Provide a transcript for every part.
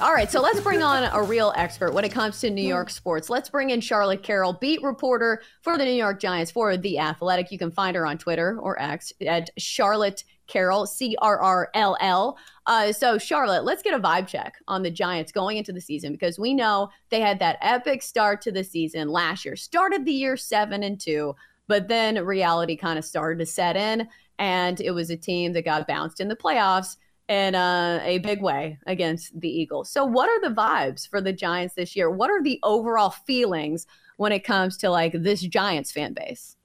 All right, so let's bring on a real expert when it comes to New York sports. Let's bring in Charlotte Carroll, beat reporter for the New York Giants for The Athletic. You can find her on Twitter or X at Charlotte Carroll, C R R L L. Uh, so, Charlotte, let's get a vibe check on the Giants going into the season because we know they had that epic start to the season last year. Started the year seven and two, but then reality kind of started to set in, and it was a team that got bounced in the playoffs in uh, a big way against the Eagles. So, what are the vibes for the Giants this year? What are the overall feelings when it comes to like this Giants fan base?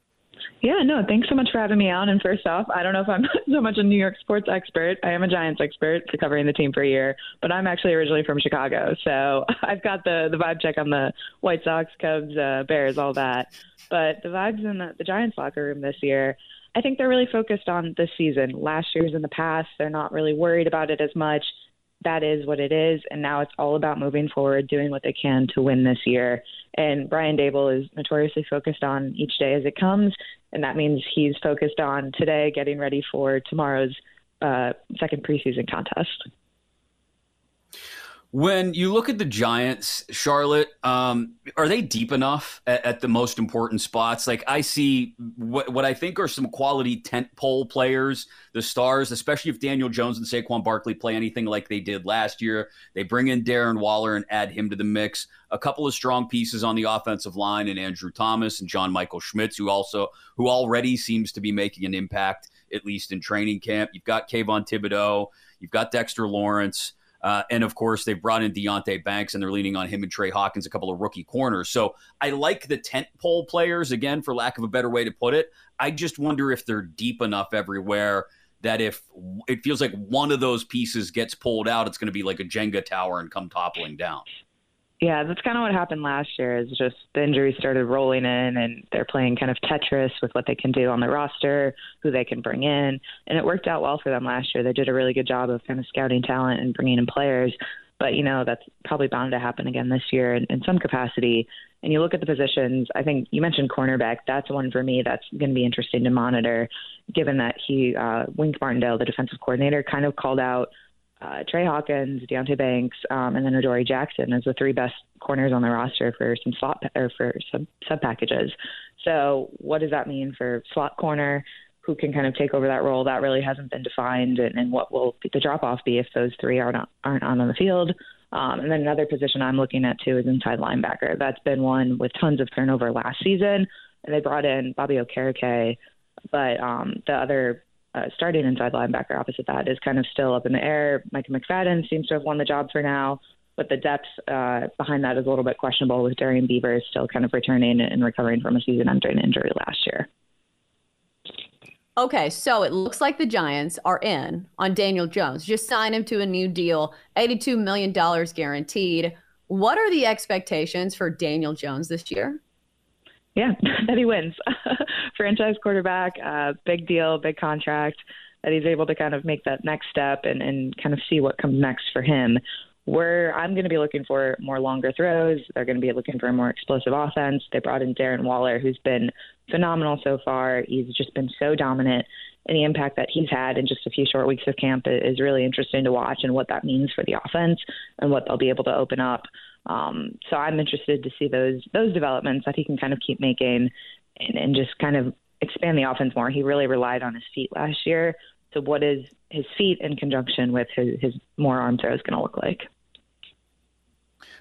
Yeah, no, thanks so much for having me on. And first off, I don't know if I'm so much a New York sports expert. I am a Giants expert covering the team for a year, but I'm actually originally from Chicago. So I've got the, the vibe check on the White Sox, Cubs, uh, Bears, all that. But the vibes in the, the Giants locker room this year, I think they're really focused on this season. Last year's in the past. They're not really worried about it as much. That is what it is. And now it's all about moving forward, doing what they can to win this year. And Brian Daboll is notoriously focused on each day as it comes. And that means he's focused on today, getting ready for tomorrow's uh, second preseason contest. When you look at the Giants, Charlotte, um, are they deep enough at, at, the most important spots? Like I see what, what I think are some quality tent pole players, the stars, especially if Daniel Jones and Saquon Barkley play anything like they did last year. They bring in Darren Waller and add him to the mix. A couple of strong pieces on the offensive line and Andrew Thomas and John Michael Schmitz, who also who already seems to be making an impact, at least in training camp. You've got Kayvon Thibodeaux, you've got Dexter Lawrence. Uh, and of course, they've brought in Deonte Banks and they're leaning on him and Tre Hawkins, a couple of rookie corners. So I like the tent pole players, again, for lack of a better way to put it. I just wonder if they're deep enough everywhere that if it feels like one of those pieces gets pulled out, it's going to be like a Jenga tower and come toppling down. Yeah, that's kind of what happened last year. Is just the injuries started rolling in, and they're playing kind of Tetris with what they can do on the roster, who they can bring in, and it worked out well for them last year. They did a really good job of kind of scouting talent and bringing in players. But you know that's probably bound to happen again this year in, in some capacity. And you look at the positions. I think you mentioned cornerback. That's one for me that's going to be interesting to monitor, given that he uh, Wink Martindale, the defensive coordinator, kind of called out uh, Tre Hawkins, Deonte Banks, um, and then Adoree Jackson as the three best corners on the roster for some slot or for some sub packages. So, what does that mean for slot corner? Who can kind of take over that role? That really hasn't been defined, and, and what will the drop off be if those three are not aren't on the field? Um, and then another position I'm looking at too is inside linebacker. That's been one with tons of turnover last season, and they brought in Bobby Okereke, but um, the other uh, starting inside linebacker opposite that is kind of still up in the air. Micah McFadden seems to have won the job for now, but the depth uh, behind that is a little bit questionable with Darrian Beavers still kind of returning and recovering from a season-ending injury last year. Okay, so it looks like the Giants are in on Daniel Jones. Just sign him to a new deal, $82 million guaranteed. What are the expectations for Daniel Jones this year? Yeah, that he wins. Franchise quarterback, uh, big deal, big contract, that he's able to kind of make that next step and, and kind of see what comes next for him. Where I'm going to be looking for more longer throws. They're going to be looking for a more explosive offense. They brought in Darren Waller, who's been phenomenal so far. He's just been so dominant. And the impact that he's had in just a few short weeks of camp is really interesting to watch and what that means for the offense and what they'll be able to open up. Um, so I'm interested to see those those developments that he can kind of keep making and, and just kind of expand the offense more. He really relied on his feet last year. So what is his feet in conjunction with his, his more arm throws going to look like?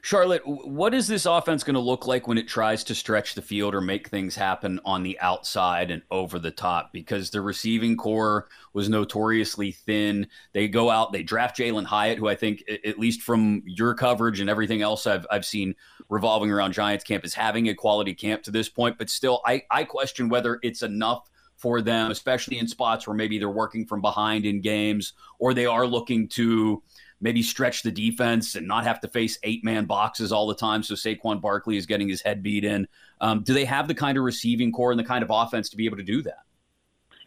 Charlotte, what is this offense going to look like when it tries to stretch the field or make things happen on the outside and over the top? Because the receiving corps was notoriously thin. They go out, they draft Jalin Hyatt, who I think, at least from your coverage and everything else I've, I've seen revolving around Giants camp, is having a quality camp to this point. But still, I, I question whether it's enough for them, especially in spots where maybe they're working from behind in games or they are looking to maybe stretch the defense and not have to face eight man boxes all the time. So Saquon Barkley is getting his head beat in. Um, do they have the kind of receiving corps and the kind of offense to be able to do that?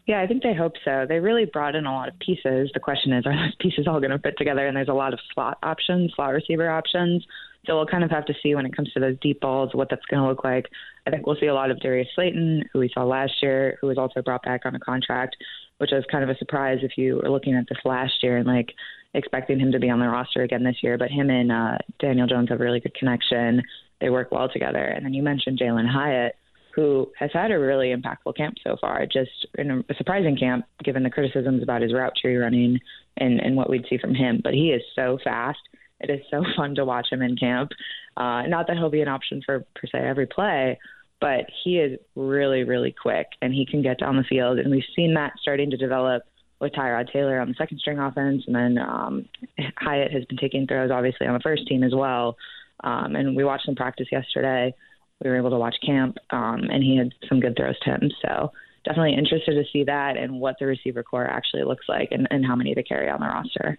Yeah, I think they hope so. They really brought in a lot of pieces. The question is, are those pieces all going to fit together? And there's a lot of slot options, slot receiver options. So we'll kind of have to see when it comes to those deep balls what that's going to look like. I think we'll see a lot of Darius Slayton, who we saw last year, who was also brought back on a contract, which was kind of a surprise if you were looking at this last year and like expecting him to be on the roster again this year. But him and uh, Daniel Jones have a really good connection. They work well together. And then you mentioned Jalin Hyatt, who has had a really impactful camp so far, just in a surprising camp given the criticisms about his route tree running and, and what we'd see from him. But he is so fast. It is so fun to watch him in camp. Uh, not that he'll be an option for per se every play, but he is really, really quick and he can get down the field. And we've seen that starting to develop with Tyrod Taylor on the second string offense, and then um, Hyatt has been taking throws obviously on the first team as well. Um, and we watched him practice yesterday. We were able to watch camp, um, and he had some good throws to him. So definitely interested to see that and what the receiver corps actually looks like and, and how many they carry on the roster.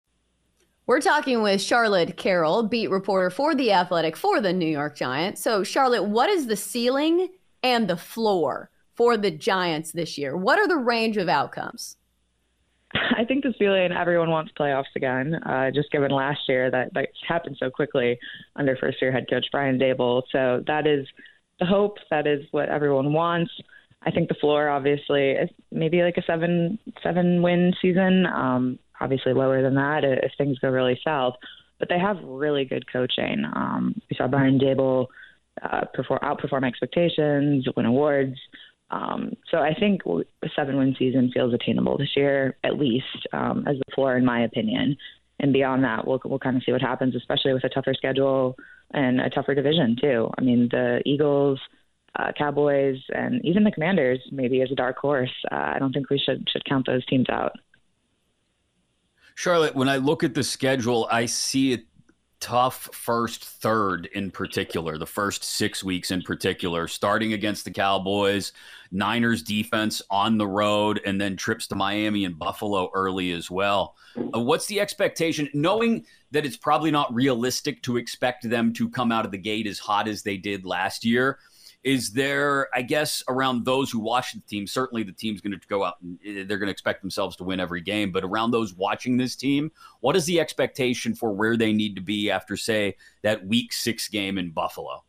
We're talking with Charlotte Carroll, beat reporter for The Athletic for the New York Giants. So, Charlotte, what is the ceiling and the floor for the Giants this year? What are the range of outcomes? I think the ceiling, everyone wants playoffs again, uh, just given last year that that happened so quickly under first year head coach Brian Daboll. So, that is the hope. That is what everyone wants. I think the floor, obviously, is maybe like a seven seven win season. Um, obviously lower than that if things go really south. But they have really good coaching. Um, we saw Brian Daboll uh, perform, outperform expectations, win awards. Um, so I think a seven win season feels attainable this year, at least um, as the floor, in my opinion. And beyond that, we'll we'll kind of see what happens, especially with a tougher schedule and a tougher division too. I mean, the Eagles, uh, Cowboys, and even the Commanders, maybe as a dark horse. Uh, I don't think we should should count those teams out. Charlotte, when I look at the schedule, I see a tough first third in particular, the first six weeks in particular, starting against the Cowboys, Niners defense on the road, and then trips to Miami and Buffalo early as well. Uh, what's the expectation, knowing that it's probably not realistic to expect them to come out of the gate as hot as they did last year? Is there, I guess, around those who watch the team, certainly the team's going to go out and eh, they're going to expect themselves to win every game, but around those watching this team, what is the expectation for where they need to be after, say, that week six game in Buffalo?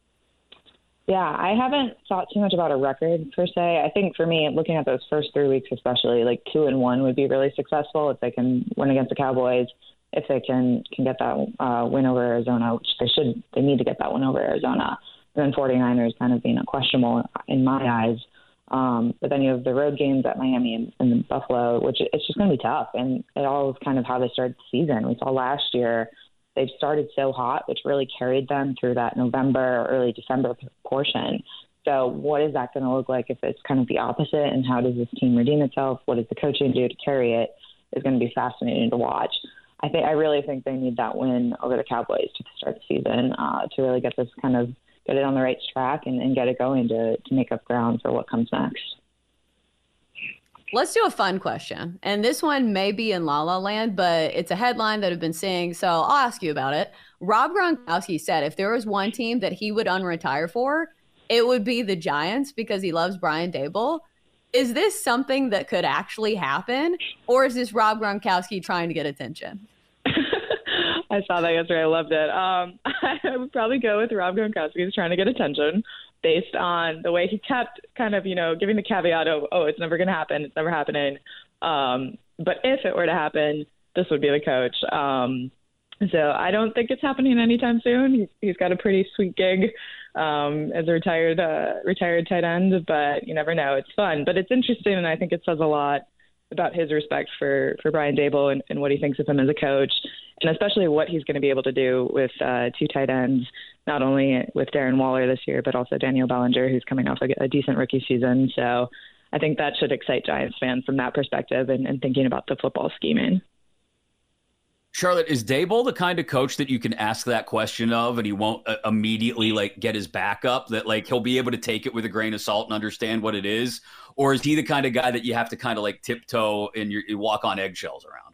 Yeah, I haven't thought too much about a record per se. I think for me, looking at those first three weeks, especially, like two and one would be really successful if they can win against the Cowboys, if they can can get that uh, win over Arizona, which they should. They need to get that win over Arizona then 49ers kind of being questionable in my eyes. Um, but then you have the road games at Miami and, and Buffalo, which it's just going to be tough. And it all is kind of how they started the season. We saw last year they started so hot, which really carried them through that November, early December portion. So, what is that going to look like if it's kind of the opposite? And how does this team redeem itself? What does the coaching do to carry it? Is going to be fascinating to watch. I think I really think they need that win over the Cowboys to start the season uh, to really get this kind of get it on the right track and, and get it going to to make up ground for what comes next. Let's do a fun question. And this one may be in La La Land, but it's a headline that I've been seeing. So I'll ask you about it. Rob Gronkowski said if there was one team that he would unretire for, it would be the Giants because he loves Brian Daboll. Is this something that could actually happen? Or is this Rob Gronkowski trying to get attention? I saw that yesterday. I loved it. Um, I would probably go with Rob Gronkowski. He's trying to get attention based on the way he kept kind of, you know, giving the caveat of, oh, it's never going to happen. It's never happening. Um, but if it were to happen, this would be the coach. Um, so I don't think it's happening anytime soon. He's, he's got a pretty sweet gig um, as a retired uh, retired tight end, but you never know. It's fun, but it's interesting, and I think it says a lot about his respect for for Brian Daboll and, and what he thinks of him as a coach and especially what he's going to be able to do with uh, two tight ends, not only with Darren Waller this year, but also Daniel Bellinger, who's coming off a, a decent rookie season. So I think that should excite Giants fans from that perspective and, and thinking about the football scheming. Charlotte, is Daboll the kind of coach that you can ask that question of and he won't uh, immediately like get his back up that like he'll be able to take it with a grain of salt and understand what it is? Or is he the kind of guy that you have to kind of like tiptoe and you walk on eggshells around?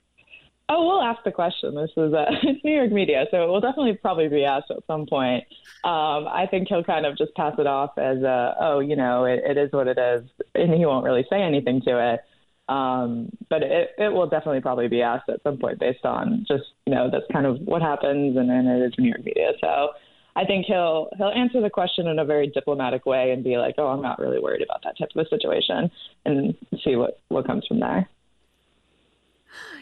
Oh, we'll ask the question. This is uh, New York media, so it will definitely probably be asked at some point. Um, I think he'll kind of just pass it off as oh, you know, it, it is what it is, and he won't really say anything to it. Um, but it, it will definitely probably be asked at some point based on just, you know, that's kind of what happens, and then it is New York media. So I think he'll he'll answer the question in a very diplomatic way and be like, oh, I'm not really worried about that type of a situation, and see what what comes from there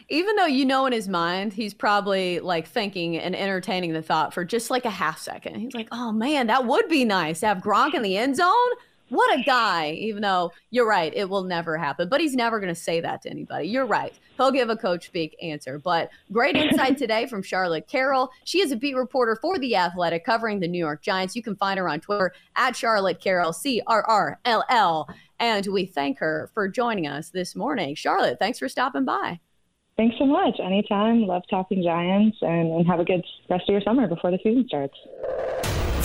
even though you know in his mind he's probably like thinking and entertaining the thought for just like a half second. He's like, "Oh man, that would be nice to have Gronk in the end zone." What a guy! Even though you're right, it will never happen. But he's never going to say that to anybody. You're right. He'll give a coach speak answer. But great insight today from Charlotte Carroll. She is a beat reporter for The Athletic covering the New York Giants. You can find her on Twitter at Charlotte Carroll, C R R L L. And we thank her for joining us this morning. Charlotte, thanks for stopping by. Thanks so much. Anytime. Love talking Giants and, and have a good rest of your summer before the season starts.